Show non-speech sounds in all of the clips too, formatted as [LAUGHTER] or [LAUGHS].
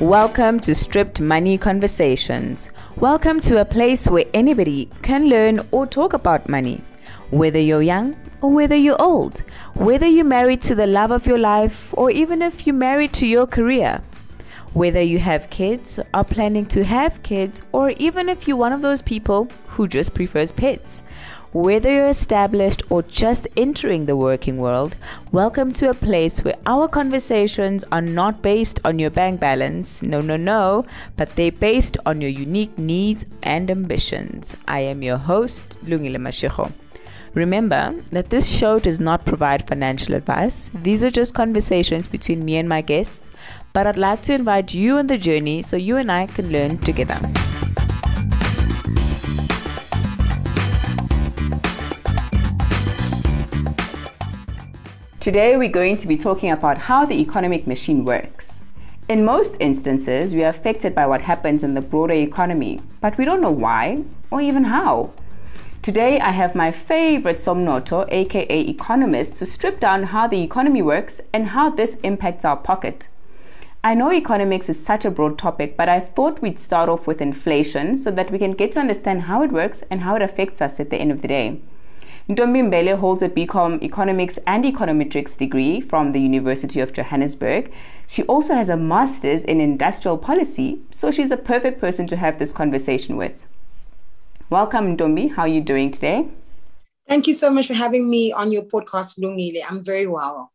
Welcome to Stripped Money Conversations. Welcome to a place where anybody can learn or talk about money. Whether you're young or whether you're old, whether you're married to the love of your life or even if you're married to your career, whether you have kids, are planning to have kids, or even if you're one of those people who just prefers pets. Whether you're established or just entering the working world, welcome to a place where our conversations are not based on your bank balance, no, no, no, but they're based on your unique needs and ambitions. I am your host, Lungile Mashiko. Remember that this show does not provide financial advice. These are just conversations between me and my guests, but I'd like to invite you on the journey so you and I can learn together. Today we're going to be talking about how the economic machine works. In most instances, we are affected by what happens in the broader economy, but we don't know why or even how. Today, I have my favorite Somnotho, aka economist, to strip down how the economy works and how this impacts our pocket. I know economics is such a broad topic, but I thought we'd start off with inflation so that we can get to understand how it works and how it affects us at the end of the day. Ntombi Mbele holds a BCom Economics and Econometrics degree from the University of Johannesburg. She also has a master's in industrial policy, so she's a perfect person to have this conversation with. Welcome, Ntombi. How are you doing today? Thank you so much for having me on your podcast, Lungile. I'm very well.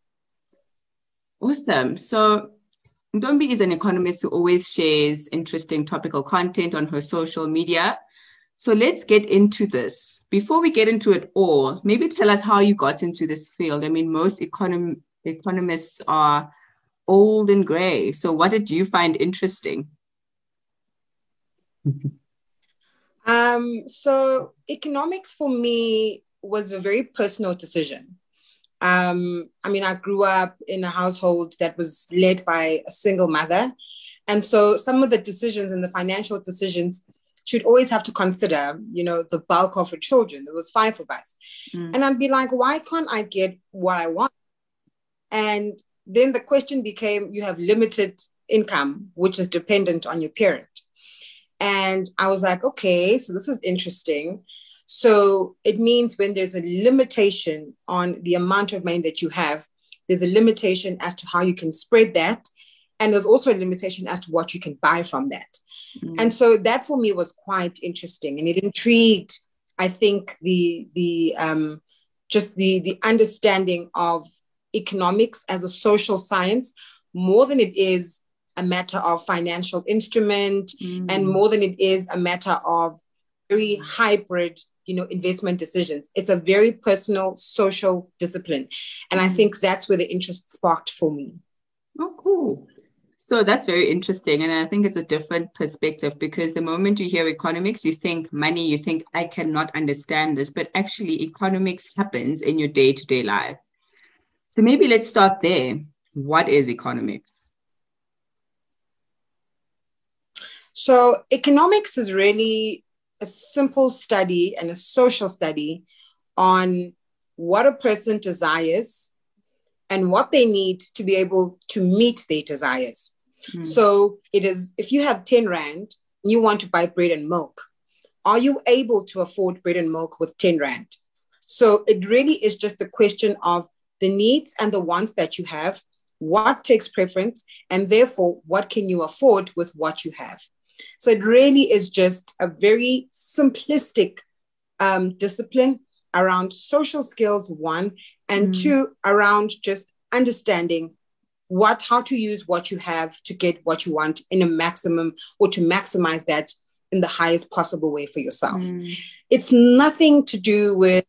Awesome. So, Ntombi is an economist who always shares interesting topical content on her social media. So let's get into this. Before we get into it all, maybe tell us how you got into this field. I mean, most econom- economists are old and gray. So what did you find interesting? [LAUGHS] Um, so economics for me was a very personal decision. Um, I mean, I grew up in a household that was led by a single mother. And so some of the decisions and the financial decisions she'd always have to consider, you know, the bulk of her children. There was five of us. Mm. And I'd be like, why can't I get what I want? And then the question became, you have limited income, which is dependent on your parent. And I was like, okay, so this is interesting. So it means when there's a limitation on the amount of money that you have, there's a limitation as to how you can spread that. And there's also a limitation as to what you can buy from that. Mm. And so that for me was quite interesting and it intrigued, I think, the the um, just the the understanding of economics as a social science more than it is a matter of financial instrument mm. and more than it is a matter of very hybrid you know investment decisions it's a very personal social discipline and i mm. think that's where the interest sparked for me oh cool so that's very interesting. And I think it's a different perspective because the moment you hear economics, you think money, you think, I cannot understand this. But actually, economics happens in your day to day life. So maybe let's start there. What is economics? So, economics is really a simple study and a social study on what a person desires and what they need to be able to meet their desires. Mm. So it is if you have 10 Rand, you want to buy bread and milk, are you able to afford bread and milk with 10 Rand? So it really is just a question of the needs and the wants that you have, what takes preference, and therefore what can you afford with what you have. So it really is just a very simplistic um, discipline around social skills, one, and mm. two, around just understanding what how to use what you have to get what you want in a maximum or to maximize that in the highest possible way for yourself mm. it's nothing to do with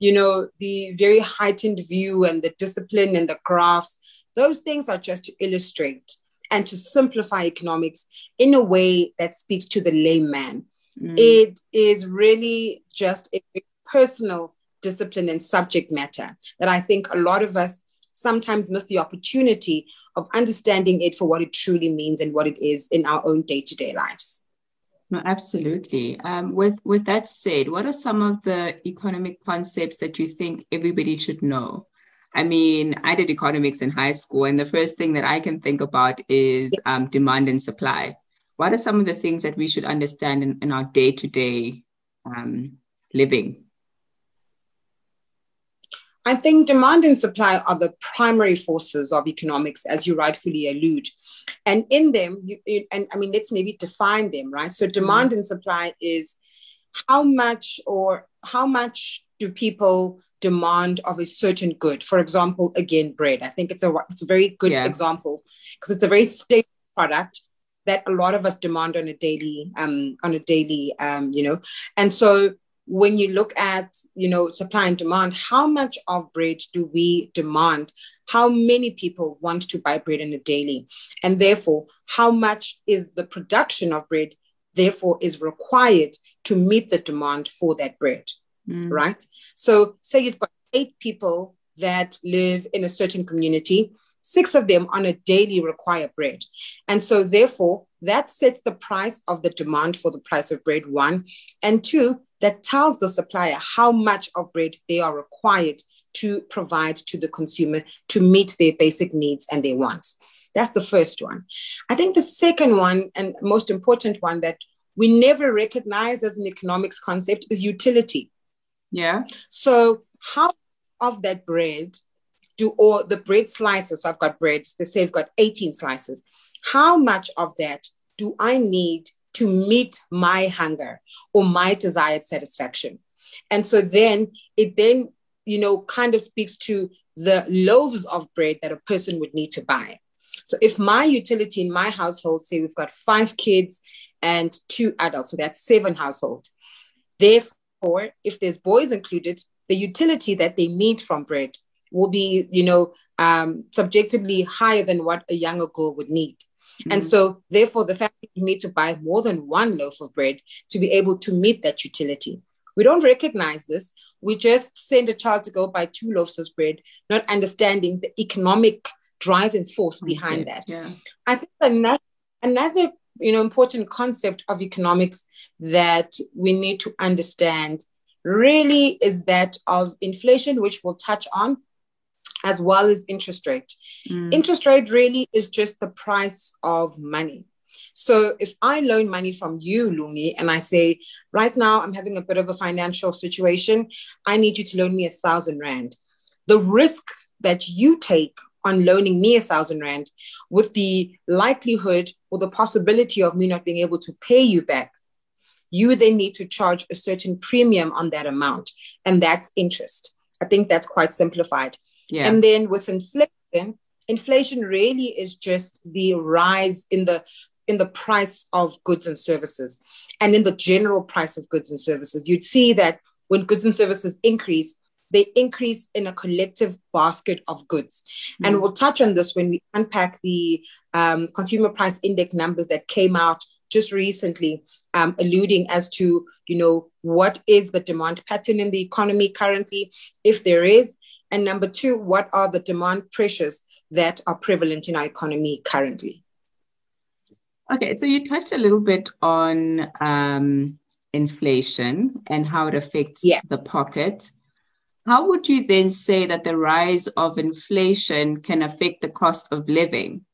you know the very heightened view and the discipline and the graphs those things are just to illustrate and to simplify economics in a way that speaks to the layman mm. it is really just a personal discipline and subject matter that i think a lot of us sometimes miss the opportunity of understanding it for what it truly means and what it is in our own day to day lives. No, absolutely. Um, with with that said, what are some of the economic concepts that you think everybody should know? I mean, I did economics in high school, and the first thing that I can think about is um, demand and supply. What are some of the things that we should understand in, in our day to day living? I think demand and supply are the primary forces of economics, as you rightfully allude. And in them, you, and I mean, let's maybe define them, right? So, demand mm-hmm. and supply is how much or how much do people demand of a certain good? For example, again, bread. I think it's a it's a very good yeah. example because it's a very stable product that a lot of us demand on a daily um on a daily um you know, and so when you look at you know supply and demand how much of bread do we demand? How many people want to buy bread in a daily? And therefore how much is the production of bread therefore is required to meet the demand for that bread mm. right? So say you've got eight people that live in a certain community six of them on a daily require bread. And so therefore that sets the price of the demand for the price of bread one. And two that tells the supplier how much of bread they are required to provide to the consumer to meet their basic needs and their wants. That's the first one. I think the second one, and most important one that we never recognize as an economics concept, is utility. Yeah. So, how of that bread do all the bread slices? So I've got bread, they say I've got 18 slices. How much of that do I need to meet my hunger or my desired satisfaction. And so then it then, you know, kind of speaks to the loaves of bread that a person would need to buy. So if my utility in my household, say we've got five kids and two adults, so that's seven household. Therefore, if there's boys included, the utility that they need from bread will be, you know, um, subjectively higher than what a younger girl would need. Mm-hmm. And so, therefore, the fact that you need to buy more than one loaf of bread to be able to meet that utility. We don't recognize this. We just send a child to go buy two loaves of bread, not understanding the economic driving force behind okay. that. Yeah. I think another, another you know important concept of economics that we need to understand really is that of inflation, which we'll touch on, as well as interest rate. Mm. Interest rate really is just the price of money. So if I loan money from you, Lumi, and I say, right now I'm having a bit of a financial situation, I need you to loan me a thousand rand. The risk that you take on loaning me a thousand rand with the likelihood or the possibility of me not being able to pay you back, you then need to charge a certain premium on that amount. And that's interest. I think that's quite simplified. Yeah. And then with inflation, inflation really is just the rise in the in the price of goods and services. And in the general price of goods and services you'd see that when goods and services increase they increase in a collective basket of goods. Mm. and we'll touch on this when we unpack the um, consumer price index numbers that came out just recently um, alluding as to you know what is the demand pattern in the economy currently if there is. And number two what are the demand pressures that are prevalent in our economy currently. Okay, so you touched a little bit on um, inflation and how it affects yeah. the pocket. How would you then say that the rise of inflation can affect the cost of living?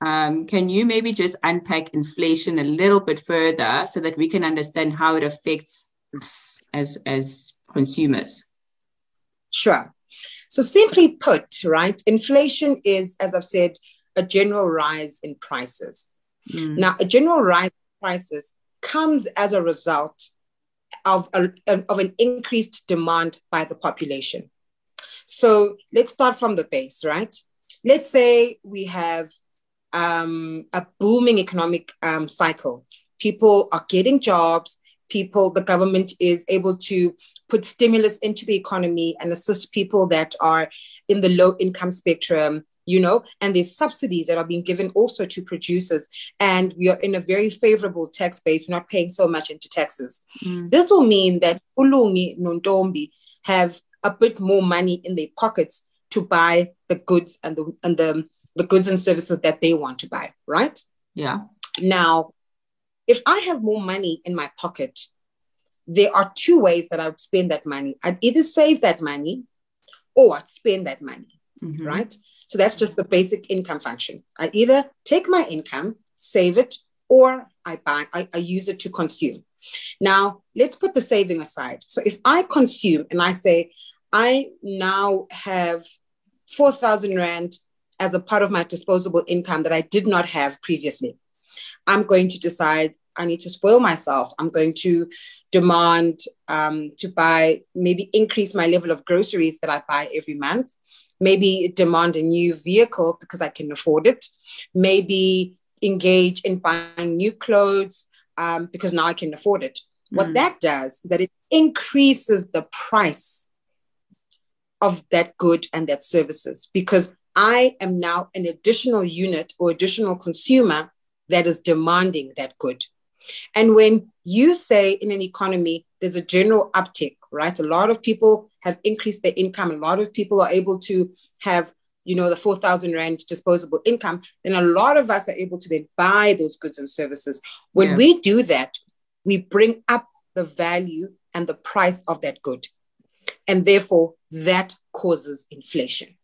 Um, can you maybe just unpack inflation a little bit further so that we can understand how it affects us as, as consumers? Sure. So, simply put, right, inflation is, as I've said, a general rise in prices. Mm. Now, a general rise in prices comes as a result of, a, of an increased demand by the population. So, let's start from the base, right? Let's say we have um, a booming economic um, cycle. People are getting jobs. People, the government is able to put stimulus into the economy and assist people that are in the low income spectrum you know and there's subsidies that are being given also to producers and we are in a very favorable tax base. We're not paying so much into taxes. Mm. this will mean that ulungi nontombi have a bit more money in their pockets to buy the goods and the and the, the goods and services that they want to buy right? Yeah. Now if i have more money in my pocket there are two ways that I would spend that money. I'd either save that money or I'd spend that money, mm-hmm. right? So that's just the basic income function. I either take my income, save it, or I buy, I, I use it to consume. Now, let's put the saving aside. So if I consume and I say, I now have 4,000 Rand as a part of my disposable income that I did not have previously, I'm going to decide I need to spoil myself. I'm going to demand um, to buy, maybe increase my level of groceries that I buy every month. Maybe demand a new vehicle because I can afford it. Maybe engage in buying new clothes um, because now I can afford it. Mm. What that does that it increases the price of that good and that services because I am now an additional unit or additional consumer that is demanding that good. And when you say in an economy, there's a general uptick, right? A lot of people have increased their income. A lot of people are able to have, you know, the 4,000 Rand disposable income. Then a lot of us are able to then buy those goods and services. When yeah. we do that, we bring up the value and the price of that good. And therefore, that causes inflation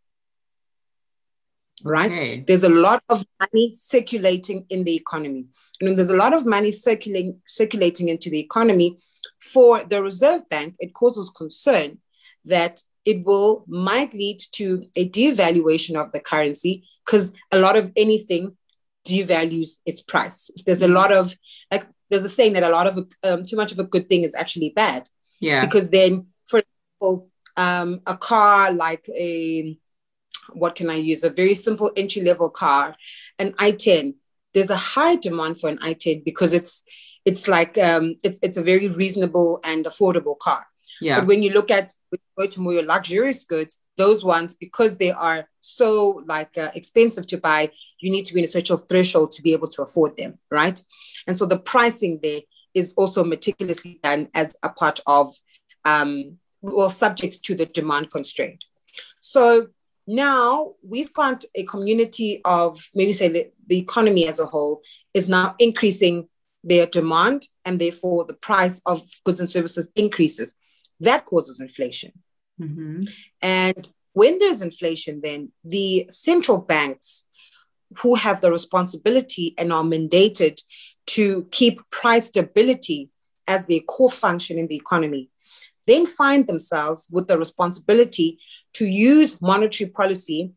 right? Okay. There's a lot of money circulating in the economy. And there's a lot of money circulating circulating into the economy. For the Reserve Bank, it causes concern that it will might lead to a devaluation of the currency because a lot of anything devalues its price. There's a mm-hmm. lot of like there's a saying that a lot of um, too much of a good thing is actually bad. Yeah. Because then, for example, um, a car like a what can I use? A very simple entry level car, an i10. There's a high demand for an i10 because it's it's like um, it's it's a very reasonable and affordable car. Yeah. But when you look at go to more luxurious goods, those ones because they are so like uh, expensive to buy, you need to be in a social threshold to be able to afford them, right? And so the pricing there is also meticulously done as a part of um, well subject to the demand constraint. So now we've got a community of maybe say the, the economy as a whole is now increasing their demand and therefore the price of goods and services increases that causes inflation mm-hmm. and when there's inflation then the central banks who have the responsibility and are mandated to keep price stability as their core function in the economy then find themselves with the responsibility to use monetary policy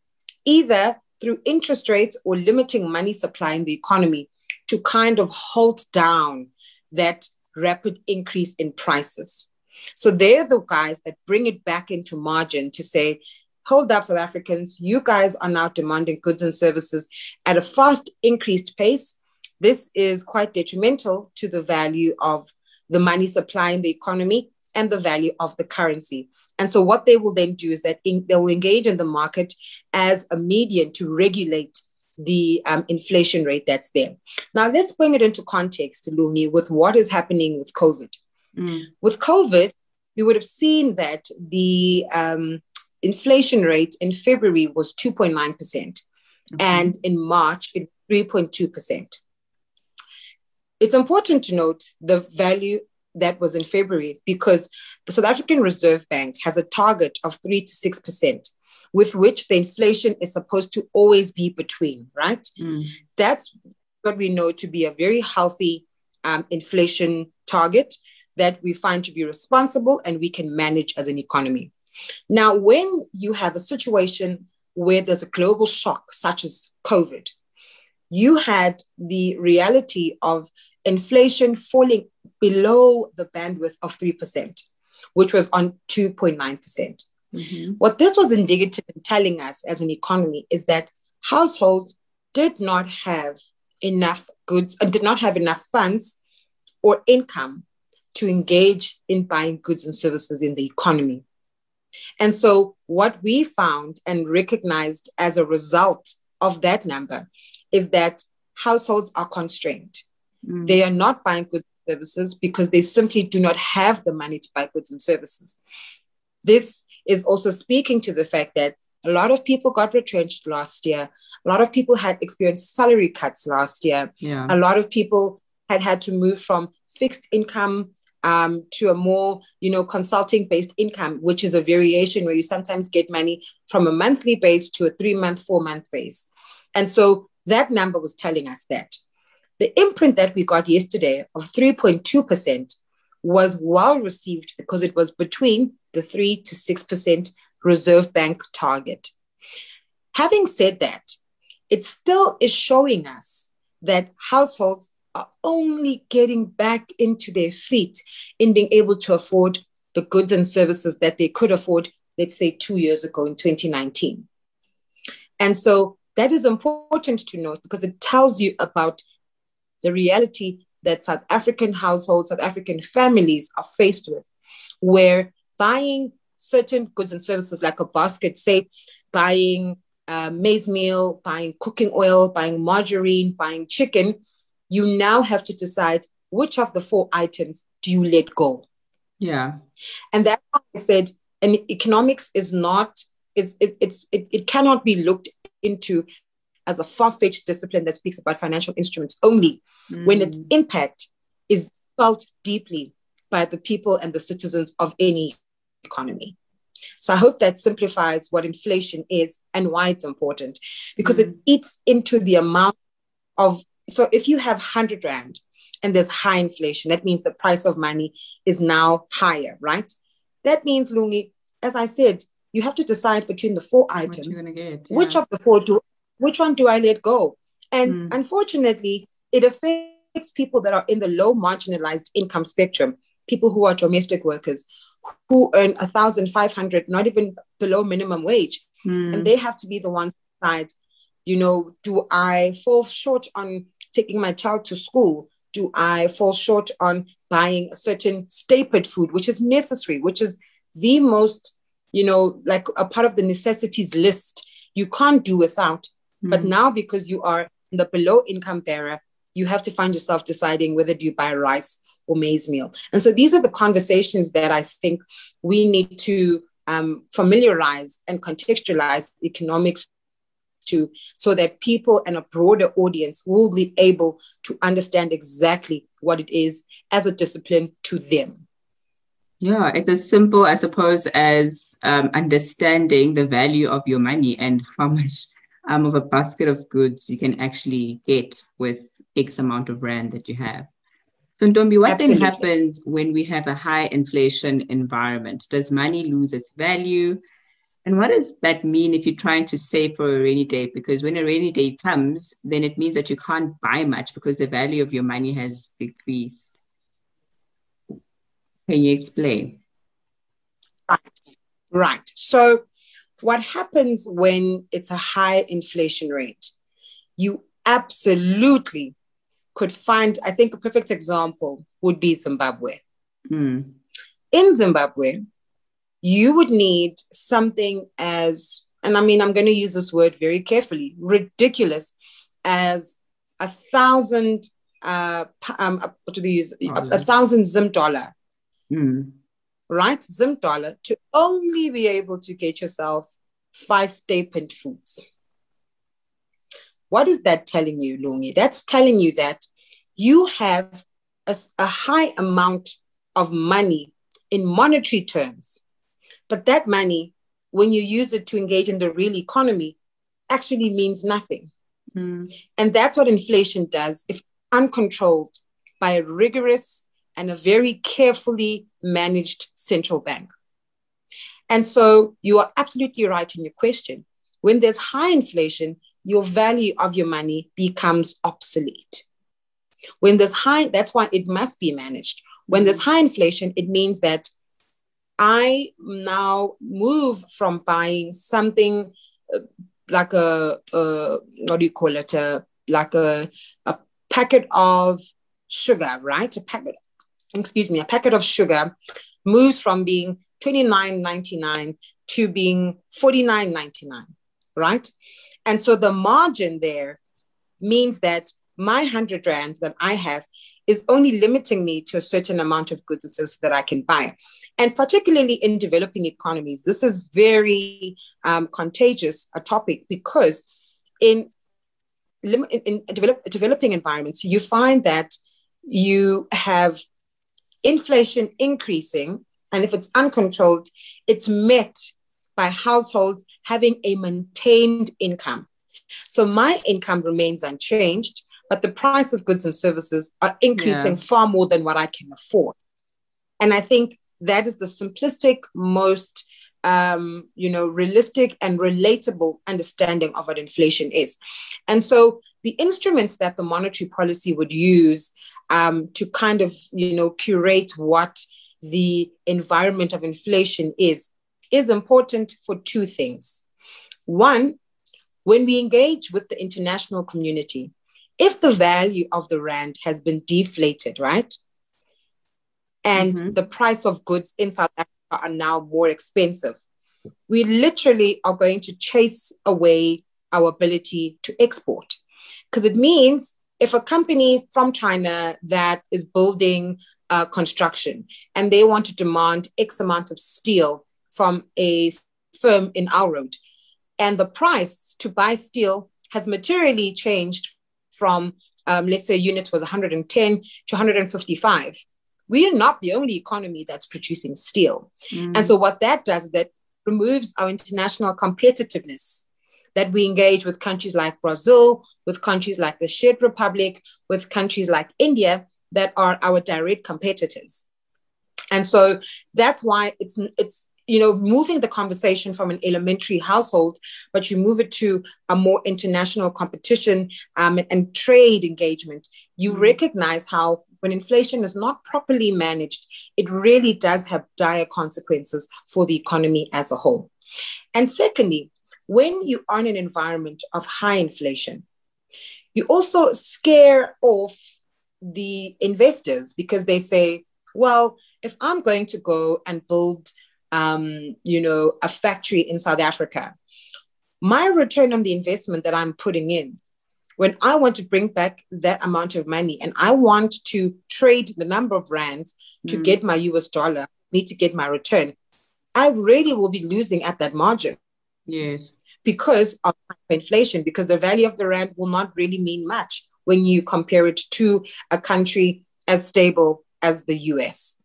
either through interest rates or limiting money supply in the economy to kind of halt down that rapid increase in prices. So they're the guys that bring it back into margin to say, hold up, South Africans, you guys are now demanding goods and services at a fast increased pace. This is quite detrimental to the value of the money supply in the economy and the value of the currency. And so, what they will then do is that in, they will engage in the market as a median to regulate the um, inflation rate that's there. Now, let's bring it into context, Lumi, with what is happening with COVID. Mm. With COVID, we would have seen that the um, inflation rate in February was 2.9%, percent and in March, it 3.2%. It's important to note the value that was in February because the South African Reserve Bank has a target of 3 to 6%, with which the inflation is supposed to always be between, right? Mm. That's what we know to be a very healthy um, inflation target that we find to be responsible and we can manage as an economy. Now, when you have a situation where there's a global shock, such as COVID, you had the reality of inflation falling below the bandwidth of 3%, which was on 2.9%. percent mm hmm What this was indicative in telling us as an economy is that households did not have enough goods and did not have enough funds or income to engage in buying goods and services in the economy. And so, what we found and recognized as a result of that number is that households are constrained. Mm. They are not buying goods and services because they simply do not have the money to buy goods and services. This is also speaking to the fact that a lot of people got retrenched last year. A lot of people had experienced salary cuts last year. Yeah. A lot of people had had to move from fixed income um, to a more, you know, consulting based income, which is a variation where you sometimes get money from a monthly base to a three month, four month base. And so that number was telling us that. The imprint that we got yesterday of 3.2% was well received because it was between the 3 to 6% Reserve Bank target. Having said that, it still is showing us that households are only getting back into their feet in being able to afford the goods and services that they could afford, let's say, two years ago in 2019. And so that is important to note because it tells you about the reality that South African households, South African families are faced with, where buying certain goods and services like a basket, say, buying uh, maize meal, buying cooking oil, buying margarine, buying chicken, you now have to decide which of the four items do you let go. Yeah. And that's why I said, and economics is not, is it, it's it, it cannot be looked into as a far-fetched discipline that speaks about financial instruments only mm. when its impact is felt deeply by the people and the citizens of any economy. So I hope that simplifies what inflation is and why it's important because mm. it eats into the amount of so if you have 100 rand and there's high inflation that means the price of money is now higher right that means lungi as i said you have to decide between the four items get, yeah. which of the four do which one do i let go and mm. unfortunately it affects people that are in the low marginalized income spectrum people who are domestic workers who earn a thousand five hundred not even below minimum wage mm. and they have to be the ones decide you know do i fall short on taking my child to school? Do I fall short on buying a certain staple food, which is necessary, which is the most, you know, like a part of the necessities list you can't do without. Mm. But now, because you are in the below income bearer, you have to find yourself deciding whether do you buy rice or maize meal. And so these are the conversations that I think we need to um, familiarize and contextualize economics to so that people and a broader audience will be able to understand exactly what it is as a discipline to them. Yeah, it's as simple, I suppose, as um, understanding the value of your money and how much um, of a basket of goods you can actually get with X amount of rand that you have. So, Ntombi, what Absolutely. then happens when we have a high inflation environment? Does money lose its value? And what does that mean if you're trying to save for a rainy day? Because when a rainy day comes, then it means that you can't buy much because the value of your money has decreased. Can you explain? Right. Right. So, what happens when it's a high inflation rate? You absolutely could find, I think a perfect example would be Zimbabwe. Mm. In Zimbabwe, you would need something as, and I mean, I'm going to use this word very carefully, ridiculous as a thousand, uh, um, uh, what do they use? Oh, a, a, thousand Zim dollar. Mm. Right? Zim dollar to only be able to get yourself five staple foods. What is that telling you, Lungi? That's telling you that you have a, a high amount of money in monetary terms but that money, when you use it to engage in the real economy, actually means nothing. Mm. And that's what inflation does if uncontrolled by a rigorous and a very carefully managed central bank. And so you are absolutely right in your question. When there's high inflation, your value of your money becomes obsolete. When there's high, that's why it must be managed. When there's high inflation, it means that I now move from buying something uh, like a, a, what do you call it? A, like a, a packet of sugar, right? A packet, excuse me, a packet of sugar moves from being 29.99 to being 49.99, right? And so the margin there means that my 100 rand that I have is only limiting me to a certain amount of goods and services that I can buy. And particularly in developing economies, this is very um, contagious a topic because in, in, in develop, developing environments, you find that you have inflation increasing, and if it's uncontrolled, it's met by households having a maintained income. So my income remains unchanged, but the price of goods and services are increasing yeah. far more than what I can afford. And I think that is the simplistic, most um, you know, realistic and relatable understanding of what inflation is. And so the instruments that the monetary policy would use um, to kind of, you know, curate what the environment of inflation is, is important for two things. One, when we engage with the international community, if the value of the rand has been deflated, right? And mm-hmm. the price of goods in South Africa are now more expensive, we literally are going to chase away our ability to export. Because it means if a company from China that is building uh, construction and they want to demand X amount of steel from a firm in our road, and the price to buy steel has materially changed from, um, let's say, unit was 110 to 155. We are not the only economy that's producing steel. Mm. And so, what that does is that removes our international competitiveness that we engage with countries like Brazil, with countries like the Czech Republic, with countries like India that are our direct competitors. And so that's why it's it's you know, moving the conversation from an elementary household, but you move it to a more international competition um, and trade engagement, you mm-hmm. recognize how when inflation is not properly managed, it really does have dire consequences for the economy as a whole. And secondly, when you are in an environment of high inflation, you also scare off the investors because they say, well, if I'm going to go and build um, you know, a factory in South Africa, my return on the investment that I'm putting in, when I want to bring back that amount of money and I want to trade the number of rands to mm. get my US dollar, need to get my return, I really will be losing at that margin. Yes. Because of inflation, because the value of the rand will not really mean much when you compare it to a country as stable as the US.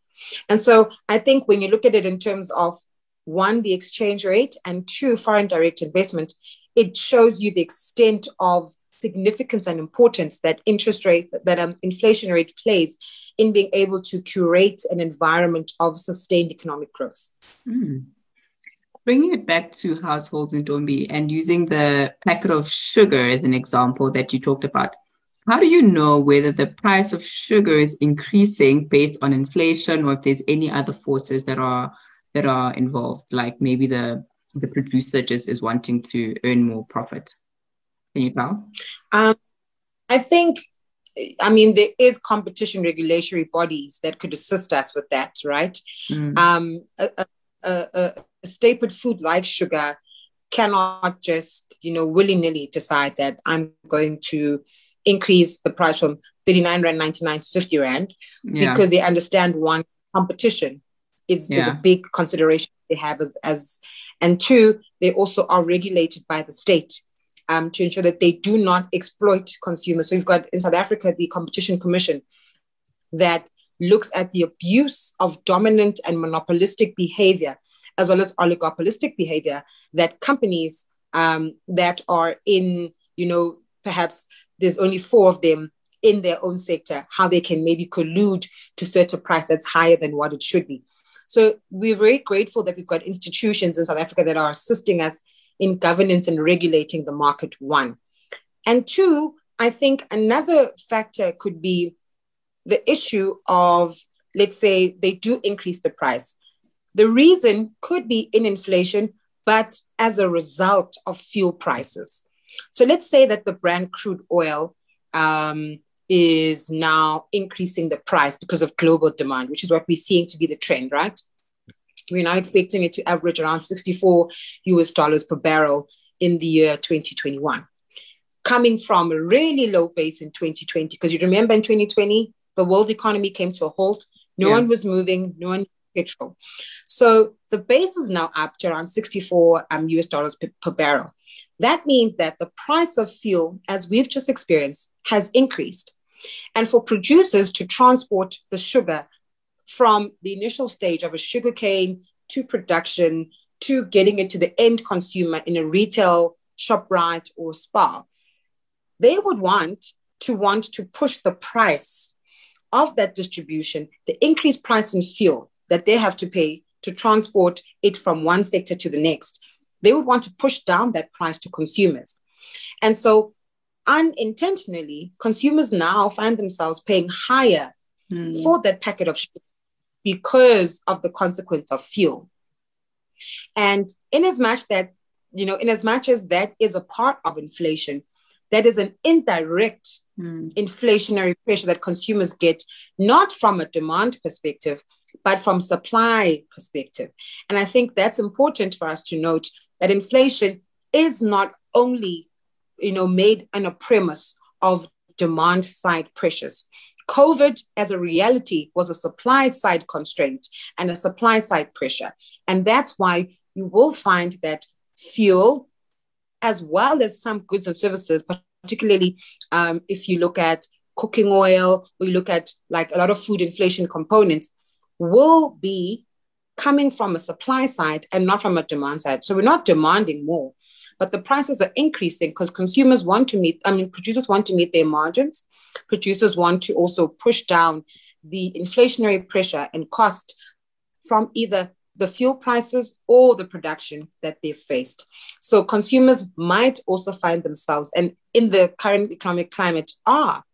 And so I think when you look at it in terms of one, the exchange rate, and two, foreign direct investment, it shows you the extent of significance and importance that interest rate, that um, inflation rate plays in being able to curate an environment of sustained economic growth. Mm. Bringing it back to households in Ntombi and using the packet of sugar as an example that you talked about, how do you know whether the price of sugar is increasing based on inflation or if there's any other forces that are that are involved, like maybe the the producer just is wanting to earn more profit? Can you tell? Um, I think, I mean, there is competition regulatory bodies that could assist us with that, right? Mm. Um, a, a, a, a staple food like sugar cannot just, you know, willy nilly decide that I'm going to increase the price from 39 rand 99 to 50 rand yeah. because they understand one competition is, yeah. is a big consideration they have as, as and two they also are regulated by the state um, to ensure that they do not exploit consumers so you've got in south africa the competition commission that looks at the abuse of dominant and monopolistic behavior as well as oligopolistic behavior that companies um, that are in you know perhaps there's only four of them in their own sector, how they can maybe collude to set a price that's higher than what it should be. So we're very grateful that we've got institutions in South Africa that are assisting us in governance and regulating the market, one. And two, I think another factor could be the issue of, let's say, they do increase the price. The reason could be in inflation, but as a result of fuel prices. So let's say that the Brent crude oil um, is now increasing the price because of global demand, which is what we're seeing to be the trend, right? We're now expecting it to average around 64 US dollars per barrel in the year 2021, coming from a really low base in 2020. Because you remember in 2020, the world economy came to a halt. No yeah. one was moving, no one petrol. So the base is now up to around 64 um, US dollars per, per barrel. That means that the price of fuel, as we've just experienced, has increased. And for producers to transport the sugar from the initial stage of a sugarcane to production to getting it to the end consumer in a retail shop right or Spar They would want to want to push the price of that distribution, the increased price in fuel that they have to pay to transport it from one sector to the next. They would want to push down that price to consumers. And so unintentionally, consumers now find themselves paying higher mm. for that packet of sugar because of the consequence of fuel. And in as much that, you know, in as much as that is a part of inflation, that is an indirect mm. inflationary pressure that consumers get, not from a demand perspective, but from supply perspective. And I think that's important for us to note that inflation is not only, you know, made on a premise of demand side pressures. COVID as a reality was a supply side constraint and a supply side pressure. And that's why you will find that fuel, as well as some goods and services, particularly um, if you look at cooking oil you look at like a lot of food inflation components, will be coming from a supply side and not from a demand side. So we're not demanding more, but the prices are increasing because consumers want to meet, I mean, producers want to meet their margins. Producers want to also push down the inflationary pressure and cost from either the fuel prices or the production that they've faced. So consumers might also find themselves, and in the current economic climate, are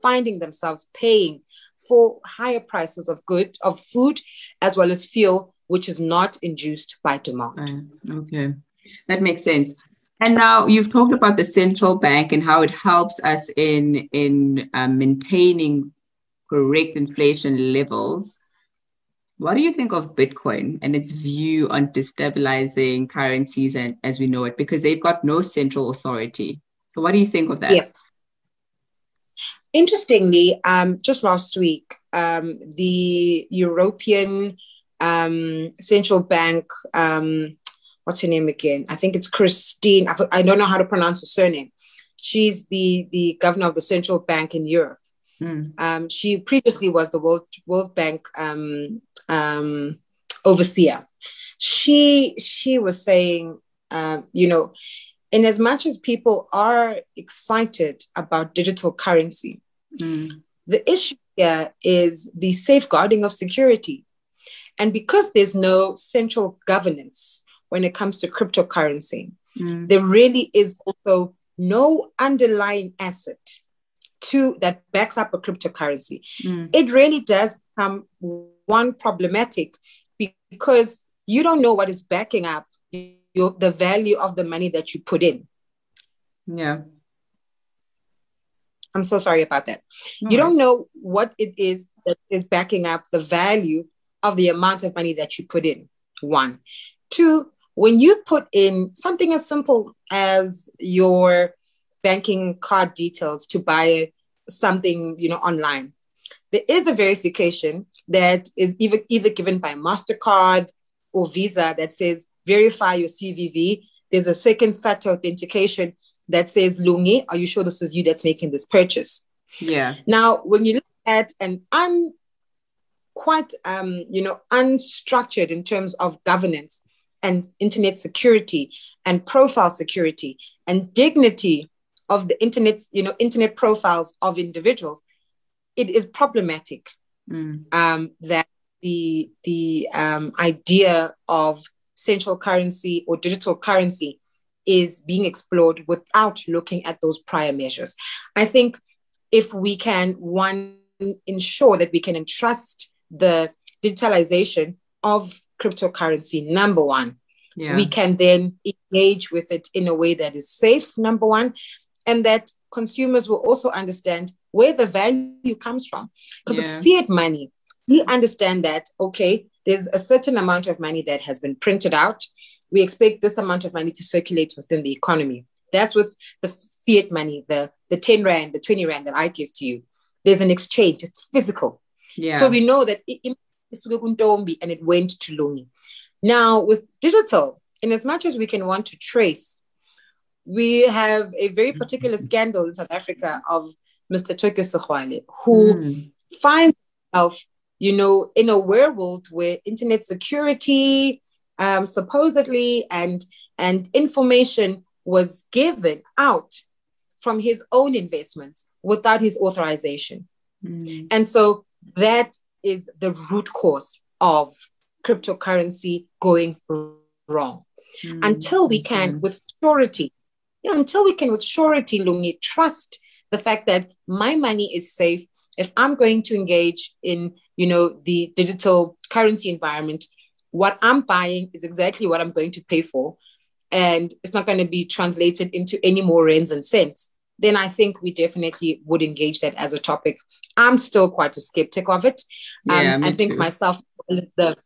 finding themselves paying for higher prices of good of food as well as fuel, which is not induced by demand. Okay, that makes sense. And now you've talked about the central bank and how it helps us in in um, maintaining correct inflation levels. What do you think of Bitcoin and its view on destabilizing currencies and as we know it? Because they've got no central authority. So what do you think of that? Yeah. Interestingly, um, just last week, um, the European um, Central Bank, um, what's her name again? I think it's Christine. I, I, don't know how to pronounce her surname. She's the, the governor of the Central Bank in Europe. Mm. she previously was the World, World Bank um, overseer. She she was saying, uh, you know, in as much as people are excited about digital currency, mm. the issue here is the safeguarding of security. And because there's no central governance when it comes to cryptocurrency, mm. there really is also no underlying asset to that backs up a cryptocurrency. Mm. It really does become one problematic because you don't know what is backing up your the value of the money that you put in. Yeah. I'm so sorry about that. No you don't know what it is that is backing up the value of the amount of money that you put in. One. Two, when you put in something as simple as your banking card details to buy something, you know, online, there is a verification that is either, either given by MasterCard or Visa that says verify your CVV. There's a second factor authentication that says, Lungi, are you sure this is you that's making this purchase? Yeah. Now, when you look at an un quite um, you know, unstructured in terms of governance and internet security and profile security and dignity of the internet, you know, internet profiles of individuals, it is problematic mm. um, that the the um, idea of central currency or digital currency is being explored without looking at those prior measures. I think if we can, one, ensure that we can entrust the digitalization of cryptocurrency, number one, yeah. we can then engage with it in a way that is safe, number one, and that consumers will also understand where the value comes from. Because yeah. with fiat money, we understand that, okay, there's a certain amount of money that has been printed out. We expect this amount of money to circulate within the economy. That's with the fiat money, the, the 10 Rand, the 20 Rand that I give to you. There's an exchange, it's physical. Yeah. So we know that and it went to Lungi. Now, with digital, in as much as we can want to trace, we have a very particular scandal in South Africa of Mr. Tokyo Sexwale, who mm. finds himself you know, in a world where internet security, um, supposedly, and and information was given out from his own investments without his authorization. Mm. And so that is the root cause of cryptocurrency going wrong. Mm. Until we can, sense. with surety, until we can, with surety, Lungi, trust the fact that my money is safe. If I'm going to engage in, you know, the digital currency environment, what I'm buying is exactly what I'm going to pay for, and it's not going to be translated into any more rands and cents. Then I think we definitely would engage that as a topic. I'm still quite a skeptic of it. Yeah, um, I think too. myself, the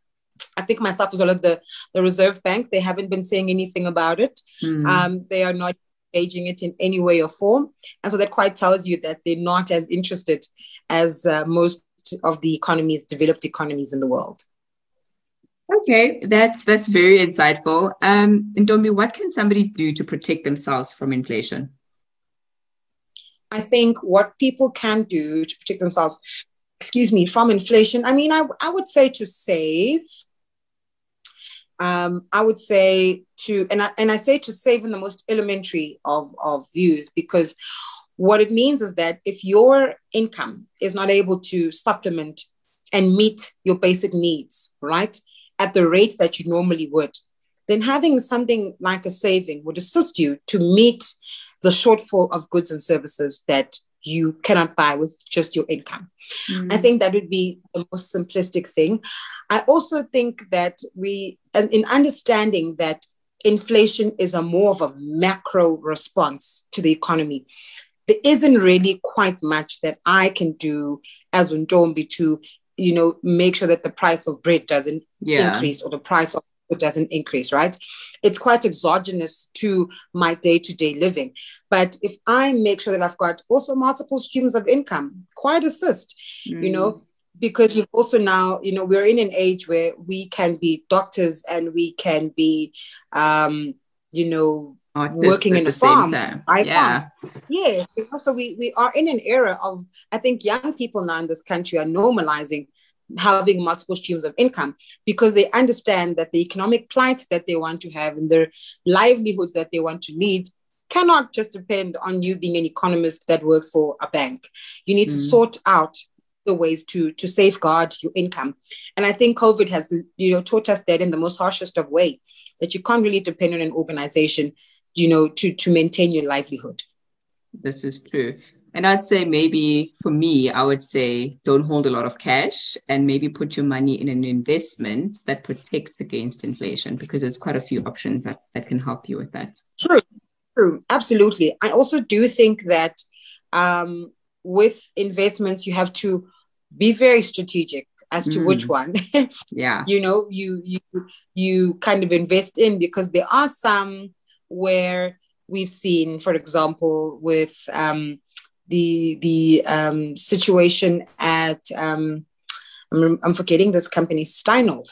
I think myself as well as the, the Reserve Bank, they haven't been saying anything about it. Mm. Um, they are not engaging it in any way or form. And so that quite tells you that they're not as interested as uh, most of the economies, developed economies in the world. Okay, that's that's very insightful. Um, Ntombi, what can somebody do to protect themselves from inflation? I think what people can do to protect themselves, excuse me, from inflation. I mean, I, I would say to save, um, I would say to, and I, and I say to save in the most elementary of, of views, because what it means is that if your income is not able to supplement and meet your basic needs, right, at the rate that you normally would, then having something like a saving would assist you to meet the shortfall of goods and services that you cannot buy with just your income. Mm. I think that would be the most simplistic thing. I also think that we, in understanding that inflation is a more of a macro response to the economy, there isn't really quite much that I can do as Ntombi to, you know, make sure that the price of bread doesn't yeah. increase or the price of it doesn't increase, right? It's quite exogenous to my day to day living. But if I make sure that I've got also multiple streams of income, quite assist, mm. you know, mm. because we've also now, you know, we're in an age where we can be doctors and we can be, um, you know, Artists working in a farm. I yeah. Farm. Yeah. So we, we are in an era of, I think young people now in this country are normalizing having multiple streams of income because they understand that the economic plight that they want to have and their livelihoods that they want to lead cannot just depend on you being an economist that works for a bank. You need mm. to sort out the ways to to safeguard your income. And I think COVID has you know taught us that in the most harshest of way that you can't really depend on an organization, you know, to to maintain your livelihood. This is true. And I'd say maybe for me, I would say don't hold a lot of cash and maybe put your money in an investment that protects against inflation because there's quite a few options that, that can help you with that. True. True. Absolutely. I also do think that um, with investments, you have to be very strategic as to mm. which one [LAUGHS] yeah you know you you you kind of invest in because there are some where we've seen for example with um, the the um, situation at um, I'm, I'm forgetting this company Steinhoff.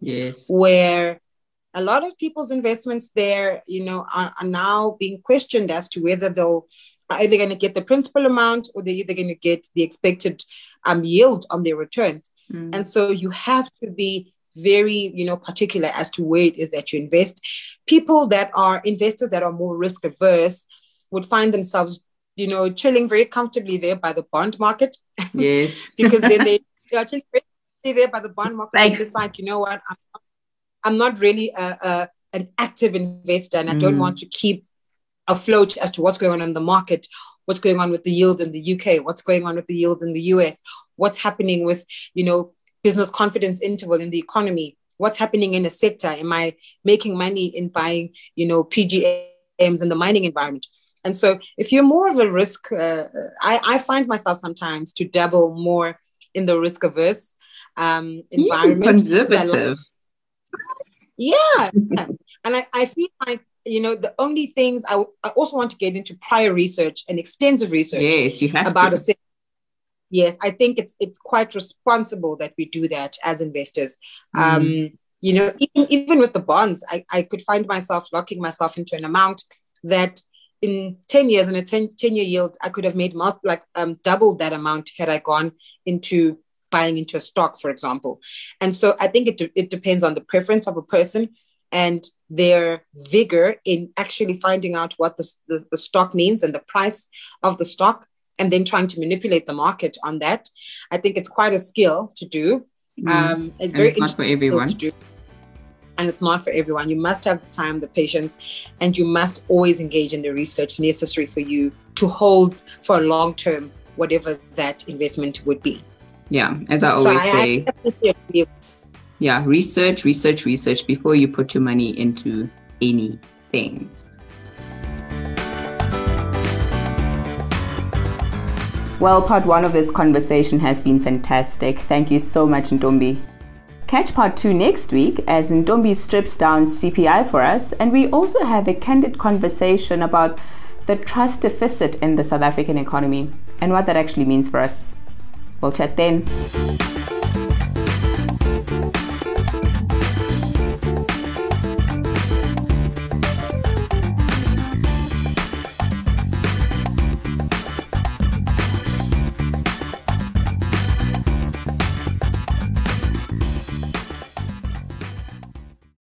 Yes, where a lot of people's investments there, you know, are, are now being questioned as to whether they'll are either going to get the principal amount or they're either going to get the expected um, yield on their returns. Mm. And so you have to be very, you know, particular as to where it is that you invest. People that are investors that are more risk averse would find themselves you know, chilling very comfortably there by the bond market. Yes. [LAUGHS] because then they, they are chilling very there by the bond market. just like, you know what, I'm not, I'm not really a, a, an active investor and I don't mm. want to keep afloat as to what's going on in the market, what's going on with the yield in the UK, what's going on with the yield in the US, what's happening with, you know, business confidence interval in the economy, what's happening in a sector. Am I making money in buying, you know, PGMs in the mining environment? And so, if you're more of a risk, uh, I, I, find myself sometimes to dabble more in the risk averse um, environment. conservative. Yeah. [LAUGHS] and I, I feel like, you know, the only things I, I also want to get into prior research and extensive research. Yes, you have about to. a yes i think it's it's quite responsible that we do that as investors mm. um you know even, even with the bonds I, I could find myself locking myself into an amount that in 10 years and a 10, 10 year yield, I could have made multi, like um, double that amount had I gone into buying into a stock, for example. And so I think it, it depends on the preference of a person and their vigor in actually finding out what the, the, the, stock means and the price of the stock and then trying to manipulate the market on that. I think it's quite a skill to do. Mm. Um, it's very it's not for everyone. And it's not for everyone. You must have the time, the patience, and you must always engage in the research necessary for you to hold for a long term whatever that investment would be. Yeah, as I always so I, say. I yeah, research, research, research before you put your money into anything. Well, part one of this conversation has been fantastic. Thank you so much, Ntombi. Catch part two next week as Ntombi strips down CPI for us, and we also have a candid conversation about the trust deficit in the South African economy and what that actually means for us. We'll chat then.